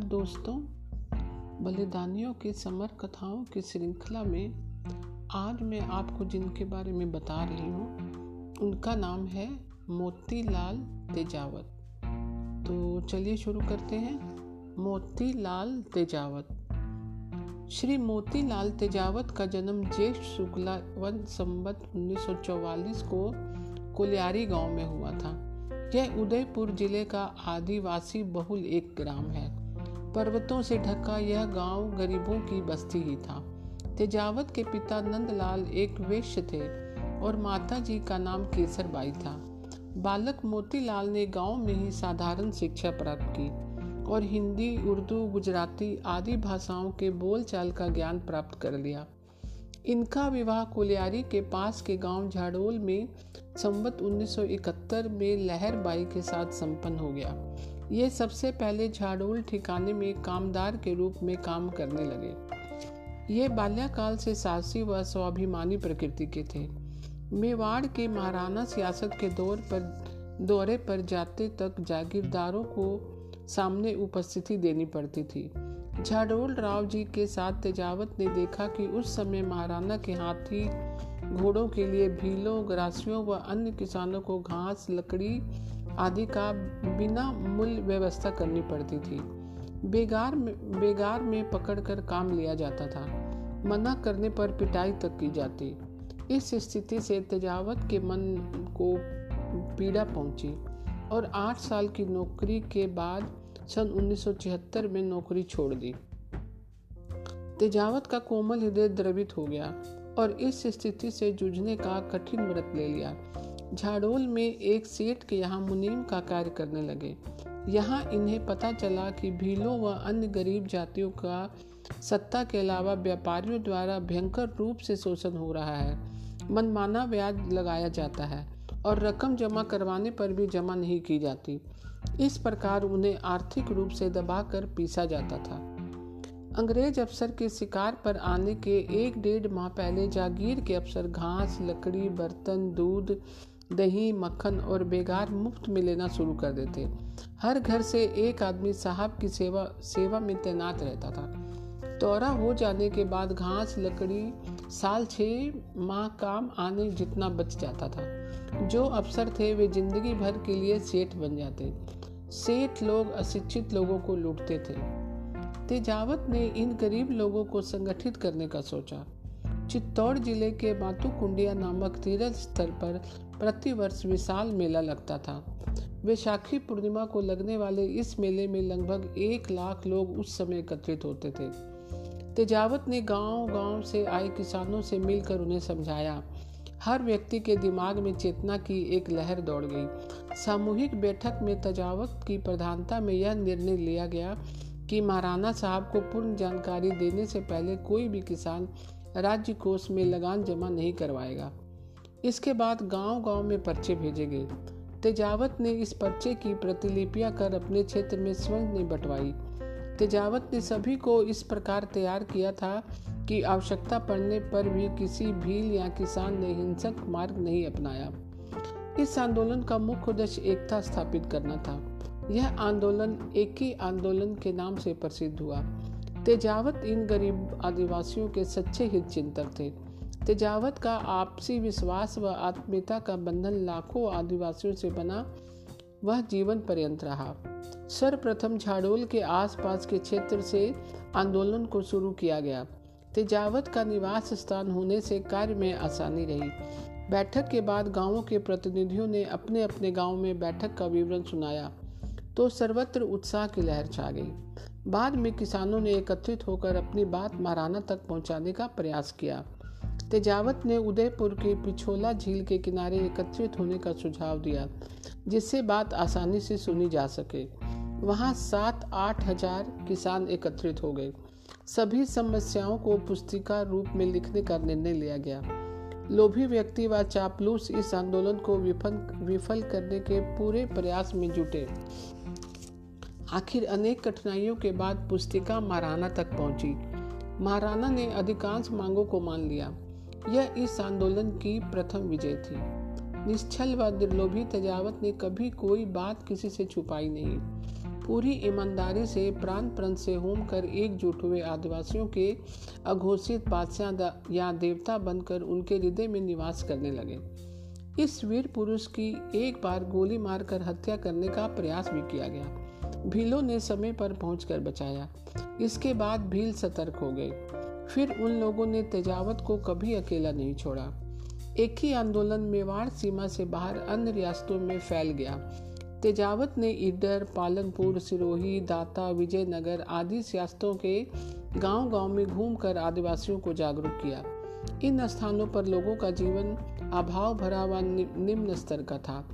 दोस्तों, बलिदानियों की समर कथाओं की श्रृंखला में आज मैं आपको जिनके बारे में बता रही हूँ, उनका नाम है मोतीलाल तेजावत। तो चलिए शुरू करते हैं। मोतीलाल तेजावत। श्री मोतीलाल तेजावत का जन्म ज्येष्ठ शुक्ला वन संबत 1944 को कोलियारी गाँव में हुआ था। यह उदयपुर ज़िले का आदिवासी बहुल एक ग्राम है। पर्वतों से ढका यह गाँव गरीबों की बस्ती ही था। तेजावत के पिता नंदलाल एक वेश्य थे और माता जी का नाम केसर बाई था। बालक मोतीलाल ने गाँव में ही साधारण शिक्षा प्राप्त की और हिंदी, उर्दू, गुजराती आदि भाषाओं के बोलचाल का ज्ञान प्राप्त कर लिया। इनका विवाह कोलियारी के पास के गाँव झाड़ोल में संवत 1971 में लहर बाई के साथ संपन्न हो गया। ये सबसे पहले झाड़ोल ठिकाने में कामदार के रूप में काम करने लगे। ये बाल्याकाल से साहसी व स्वाभिमानी प्रकृति के थे। मेवाड़ के महाराणा सियासत के दौर पर, दौरे पर जाते तक जागीरदारों को सामने उपस्थिति देनी पड़ती थी। झाडोल राव जी के साथ तेजावत ने देखा कि उस समय महाराणा के हाथी घोड़ों के लिए भीलों, ग्रासियों व अन्य किसानों को घास, लकड़ी आदि का बिना मूल्य व्यवस्था करनी पड़ती थी। बेगार में बेगार में पकड़कर काम लिया जाता था। मना करने पर पिटाई तक की जाती। इस स्थिति से तेजावत के मन को पीड़ा पहुँची और आठ साल की नौकरी के बाद सन 1976 में नौकरी छोड़ दी। तेजावत का कोमल हृदय द्रवित हो गया और इस स्थिति से जूझने का कठिन व्रत ले लिया। झाड़ोल में एक सेठ के यहाँ मुनीम का कार्य करने लगे। यहाँ इन्हें पता चला कि भीलों व अन्य गरीब जातियों का सत्ता के अलावा व्यापारियों द्वारा भयंकर रूप से शोषण हो रहा है। मनमाना ब्याज लगाया जाता है और रकम जमा करवाने पर भी जमा नहीं की जाती। इस प्रकार उन्हें आर्थिक रूप से दबाकर पीसा जाता था। अंग्रेज़ अफसर के शिकार पर आने के एक डेढ़ माह पहले जागीर के अफसर घास, लकड़ी, बर्तन, दूध दही, मक्खन और बेगार मुफ़्त में लेना शुरू कर देते। हर घर से एक आदमी साहब की सेवा सेवा में तैनात रहता था। दौरा हो जाने के बाद घास, लकड़ी, साल छः माह काम आने जितना बच जाता था। जो अफसर थे, वे ज़िंदगी भर के लिए सेठ बन जाते। सेठ लोग अशिक्षित लोगों को लूटते थे। तेजावत ने इन गरीब लोगों को संगठित करने का सोचा। चित्तौड़ ज़िले के मातु कुंडिया नामक तीर्थ स्थल पर प्रतिवर्ष विशाल मेला लगता था। वैशाखी पूर्णिमा को लगने वाले इस मेले में लगभग एक लाख लोग उस समय एकत्रित होते थे। तेजावत ने गांव-गांव से आए किसानों से मिलकर उन्हें समझाया। हर व्यक्ति के दिमाग में चेतना की एक लहर दौड़ गई। सामूहिक बैठक में तजावत की प्रधानता में यह निर्णय लिया गया कि महाराणा साहब को पूर्ण जानकारी देने से पहले कोई भी किसान राज्य कोष में लगान जमा नहीं करवाएगा। इसके बाद गांव-गांव में पर्चे भेजे गए। तेजावत ने इस पर्चे की प्रतिलिपियाँ कर अपने क्षेत्र में स्वर्ण ने बंटवाई। तेजावत ने सभी को इस प्रकार तैयार किया था कि आवश्यकता पड़ने पर भी किसी भील या किसान ने हिंसक मार्ग नहीं अपनाया। इस आंदोलन का मुख्य उद्देश्य एकता स्थापित करना था। यह आंदोलन एक ही आंदोलन के नाम से प्रसिद्ध हुआ। तेजावत इन गरीब आदिवासियों के सच्चे हित चिंतक थे। तेजावत का आपसी विश्वास व आत्मीयता का बंधन लाखों आदिवासियों से बना, वह जीवन पर्यंत रहा। सर्वप्रथम झाड़ोल के आसपास के क्षेत्र से आंदोलन को शुरू किया गया। तेजावत का निवास स्थान होने से कार्य में आसानी रही। बैठक के बाद गाँवों के प्रतिनिधियों ने अपने अपने गाँव में बैठक का विवरण सुनाया तो सर्वत्र उत्साह की लहर छा गई। बाद में किसानों ने एकत्रित होकर अपनी बात महाराणा तक पहुँचाने का प्रयास किया। तेजावत ने उदयपुर के पिछोला झील के किनारे एकत्रित होने का सुझाव दिया, जिससे बात आसानी से सुनी जा सके। वहाँ सात आठ हज़ार किसान एकत्रित हो गए। सभी समस्याओं को पुस्तिका रूप में लिखने का निर्णय लिया गया। लोभी व्यक्ति व चापलूस इस आंदोलन को विफल विफल करने के पूरे प्रयास में जुटे। आखिर अनेक कठिनाइयों के बाद पुस्तिका महाराणा तक पहुँची। महाराणा ने अधिकांश मांगों को मान लिया। यह इस आंदोलन की प्रथम विजय थी। निश्चल व निर्लोभी तजावत ने कभी कोई बात किसी से छुपाई नहीं। पूरी ईमानदारी से प्राण प्रण से होम कर एकजुट हुए आदिवासियों के अघोषित बादशाह या देवता बनकर उनके हृदय में निवास करने लगे। इस वीर पुरुष की एक बार गोली मारकर हत्या करने का प्रयास भी किया गया। भीलों ने समय पर पहुंचकर बचाया। इसके बाद भील सतर्क हो गए। फिर उन लोगों ने तेजावत को कभी अकेला नहीं छोड़ा। एक ही आंदोलन मेवाड़ सीमा से बाहर अन्य रियासतों में फैल गया। तेजावत ने ईडर पालनपुर, सिरोही, दाता, विजयनगर आदि सियासतों के गांव-गांव में घूमकर आदिवासियों को जागरूक किया। इन स्थानों पर लोगों का जीवन अभाव भरा व निम्न स्तर का था।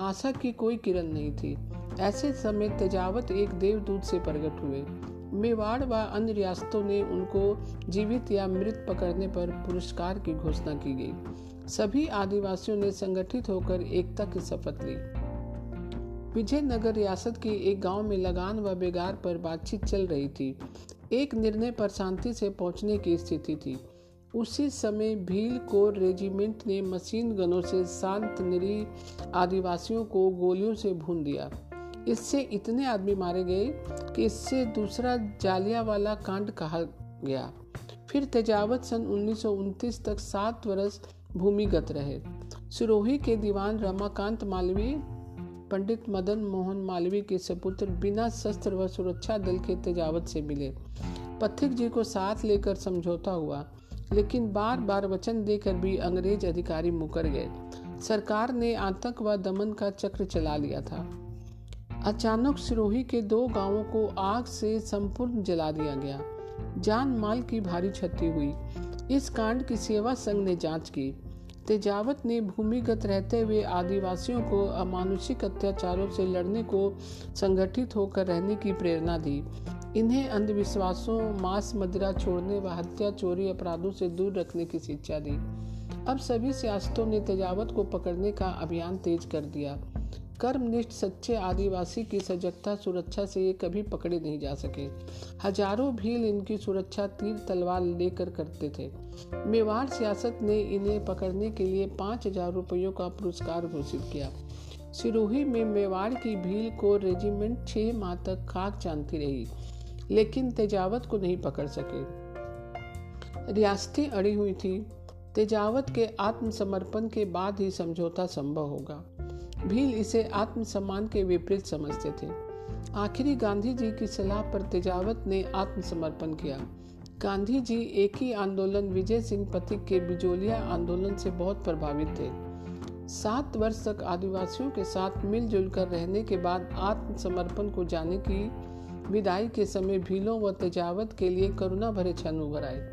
आशा की कोई किरण नहीं थी। ऐसे समय तेजावत एक देवदूत से प्रकट हुए। मेवाड़ व अन्य रियासतों ने उनको जीवित या मृत पकड़ने पर पुरस्कार की घोषणा की गई। सभी आदिवासियों ने संगठित होकर एकता की शपथ ली। विजयनगर रियासत के एक गाँव में लगान व बेगार पर बातचीत चल रही थी। एक निर्णय पर शांति से पहुँचने की स्थिति थी। उसी समय भील कोर रेजिमेंट ने मशीन गनों से शांत निरी आदिवासियों को गोलियों से भून दिया। इससे इतने आदमी मारे गए कि इससे दूसरा जालिया वाला कांड कहा गया। फिर तेजावत सन उन्नीस सौ उनतीस तक सात वर्ष भूमिगत रहे। सिरोही के दीवान रमाकांत मालवीय, पंडित मदन मोहन मालवीय के सपुत्र बिना शस्त्र व सुरक्षा दल के तेजावत से मिले। पथिक जी को साथ लेकर समझौता हुआ, लेकिन बार बार वचन देकर भी अंग्रेज़ अधिकारी मुकर गए। सरकार ने आतंक व दमन का चक्र चला लिया था। अचानक सिरोही के दो गाँवों को आग से संपूर्ण जला दिया गया। जान माल की भारी क्षति हुई। इस कांड की सेवा संघ ने जाँच की। तेजावत ने भूमिगत रहते हुए आदिवासियों को अमानुषिक अत्याचारों से लड़ने को संगठित होकर रहने की प्रेरणा दी। इन्हें अंधविश्वासों, मांस मदिरा छोड़ने व हत्या चोरी अपराधों से दूर रखने की शिक्षा दी। अब सभी सियासतों ने तेजावत को पकड़ने का अभियान तेज कर दिया। कर्मनिष्ठ सच्चे आदिवासी की सजगता सुरक्षा से ये कभी पकड़े नहीं जा सके। हज़ारों भील इनकी सुरक्षा तीर तलवार लेकर करते थे। मेवाड़ सियासत ने इन्हें पकड़ने के लिए पाँच हज़ार रुपयों का पुरस्कार घोषित किया। सिरोही में मेवाड़ की भील को रेजिमेंट छह माह तक खाक जानती रही, लेकिन तेजावत को नहीं पकड़ सके। रियासतें अड़ी हुई थी। तेजावत के आत्मसमर्पण के बाद ही समझौता संभव होगा। भील इसे आत्मसम्मान के विपरीत समझते थे। आखिरी गांधी जी की सलाह पर तेजावत ने आत्मसमर्पण किया। गांधी जी एक ही आंदोलन विजय सिंह पथिक के बिजोलिया आंदोलन से बहुत प्रभावित थे। सात वर्ष तक आदिवासियों के साथ मिलजुल कर रहने के बाद आत्मसमर्पण को जाने की विदाई के समय भीलों व तेजावत के लिए करुणा भरे क्षण उभर आए।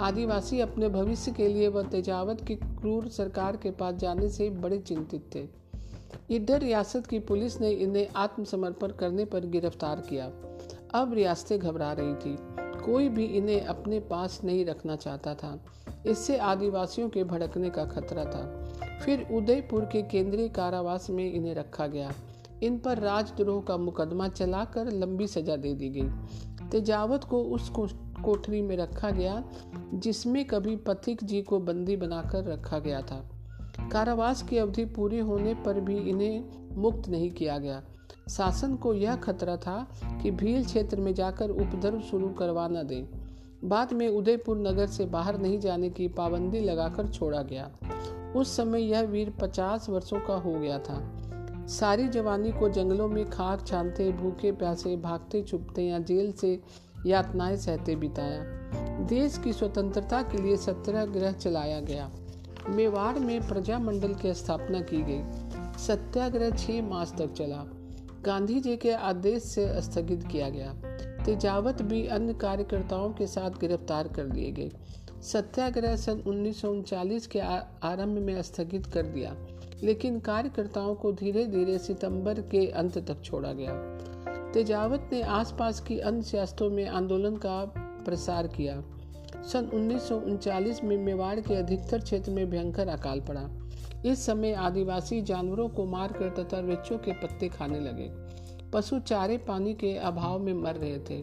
आदिवासी अपने भविष्य के लिए व तेजावत की क्रूर सरकार के पास जाने से बड़े चिंतित थे। इधर रियासत की पुलिस ने इन्हें आत्मसमर्पण करने पर गिरफ़्तार किया। अब रियासतें घबरा रही थी। कोई भी इन्हें अपने पास नहीं रखना चाहता था। इससे आदिवासियों के भड़कने का खतरा था। फिर उदयपुर के केंद्रीय कारावास में इन्हें रखा गया। इन पर राजद्रोह का मुकदमा चलाकर लंबी सजा दे दी गई। तेजावत को उस कोठरी में रखा गया, जिसमें कभी पथिक जी को बंदी बनाकर रखा गया था। कारावास की अवधि पूरी होने पर भी इन्हें मुक्त नहीं किया गया। शासन को यह खतरा था कि भील क्षेत्र में जाकर उपद्रव शुरू करवा न दें। बाद में उदयपुर नगर से बाहर नहीं जाने की पाबंदी लगाकर छोड़ा गया। उस समय यह वीर पचास वर्षों का हो गया था। सारी जवानी को जंगलों में खाक छानते, भूखे प्यासे, भागते, छुपते या जेल से यातनाएँ सहते बिताया। देश की स्वतंत्रता के लिए सत्रह ग्रह चलाया गया। मेवाड़ में प्रजामंडल की स्थापना की गई। सत्याग्रह छह मास तक चला। गांधी जी के आदेश से स्थगित किया गया। तेजावत भी अन्य कार्यकर्ताओं के साथ गिरफ़्तार कर लिए गए। सत्याग्रह सन उन्नीस के आरंभ में स्थगित कर दिया। लेकिन कार्यकर्ताओं को धीरे धीरे सितंबर के अंत तक छोड़ा गया। तेजावत ने आसपास की अन्य सियासतों में आंदोलन का प्रसार किया। सन उन्नीस में मेवाड़ के अधिकतर क्षेत्र में भयंकर अकाल पड़ा। इस समय आदिवासी जानवरों को मारकर तथा वृक्षों के पत्ते खाने लगे। पशु चारे पानी के अभाव में मर रहे थे।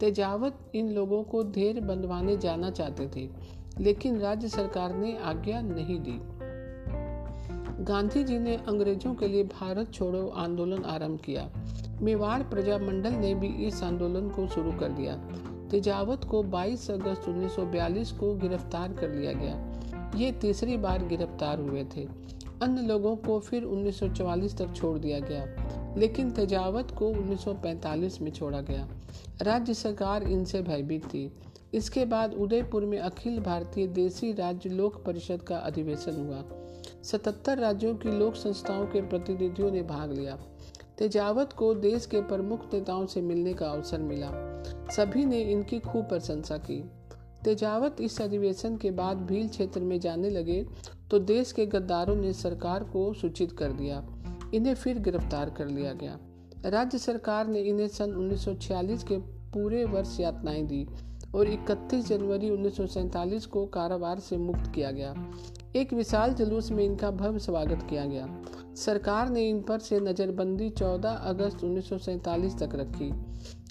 तेजावत इन लोगों को धेर बंधवाने जाना चाहते थे, लेकिन राज्य सरकार ने आज्ञा नहीं दी। गांधी जी ने अंग्रेज़ों के लिए भारत छोड़ो आंदोलन आरंभ किया। मेवाड़ प्रजामंडल ने भी इस आंदोलन को शुरू कर दिया। तेजावत को 22 अगस्त 1942 को गिरफ़्तार कर लिया गया। ये तीसरी बार गिरफ़्तार हुए थे। अन्य लोगों को फिर 1944 तक छोड़ दिया गया, लेकिन तेजावत को 1945 में छोड़ा गया। राज्य सरकार इनसे भयभीत थी। इसके बाद उदयपुर में अखिल भारतीय देसी राज्य लोक परिषद का अधिवेशन हुआ। सतहत्तर राज्यों की लोक संस्थाओं के प्रतिनिधियों ने भाग लिया। तेजावत को देश के प्रमुख नेताओं से मिलने का अवसर मिला। सभी ने इनकी खूब प्रशंसा की। तेजावत इस अधिवेशन के बाद भील क्षेत्र में जाने लगे तो देश के गद्दारों ने सरकार को सूचित कर दिया। इन्हें फिर गिरफ़्तार कर लिया गया। राज्य सरकार ने इन्हें सन 1946 के पूरे वर्ष यातनाएँ दी और 31 जनवरी उन्नीस को कारावार से मुक्त किया गया। एक विशाल जुलूस में इनका भव्य स्वागत किया गया। सरकार ने इन पर से नज़रबंदी 14 अगस्त उन्नीस तक रखी।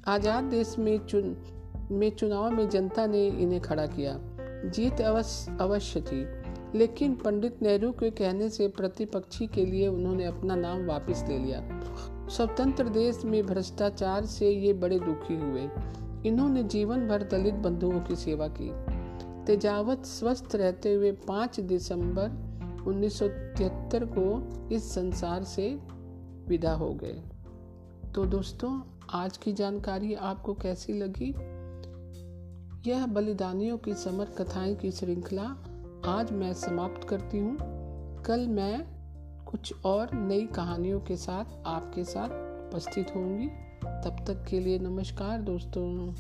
आज़ाद देश में चुन, में चुनाव में जनता ने इन्हें खड़ा किया। जीत अवश्य अवश्य थी, लेकिन पंडित नेहरू के कहने से प्रतिपक्षी के लिए उन्होंने अपना नाम वापस ले लिया। स्वतंत्र देश में भ्रष्टाचार से ये बड़े दुखी हुए। इन्होंने जीवन भर दलित बंधुओं की सेवा की। तेजावत स्वस्थ रहते हुए 5 दिसंबर 1973 को इस संसार से विदा हो गए। तो दोस्तों आज की जानकारी आपको कैसी लगी? यह बलिदानियों की समर कथाएँ की श्रृंखला आज मैं समाप्त करती हूँ। कल मैं कुछ और नई कहानियों के साथ आपके साथ उपस्थित होंगी। तब तक के लिए नमस्कार दोस्तों।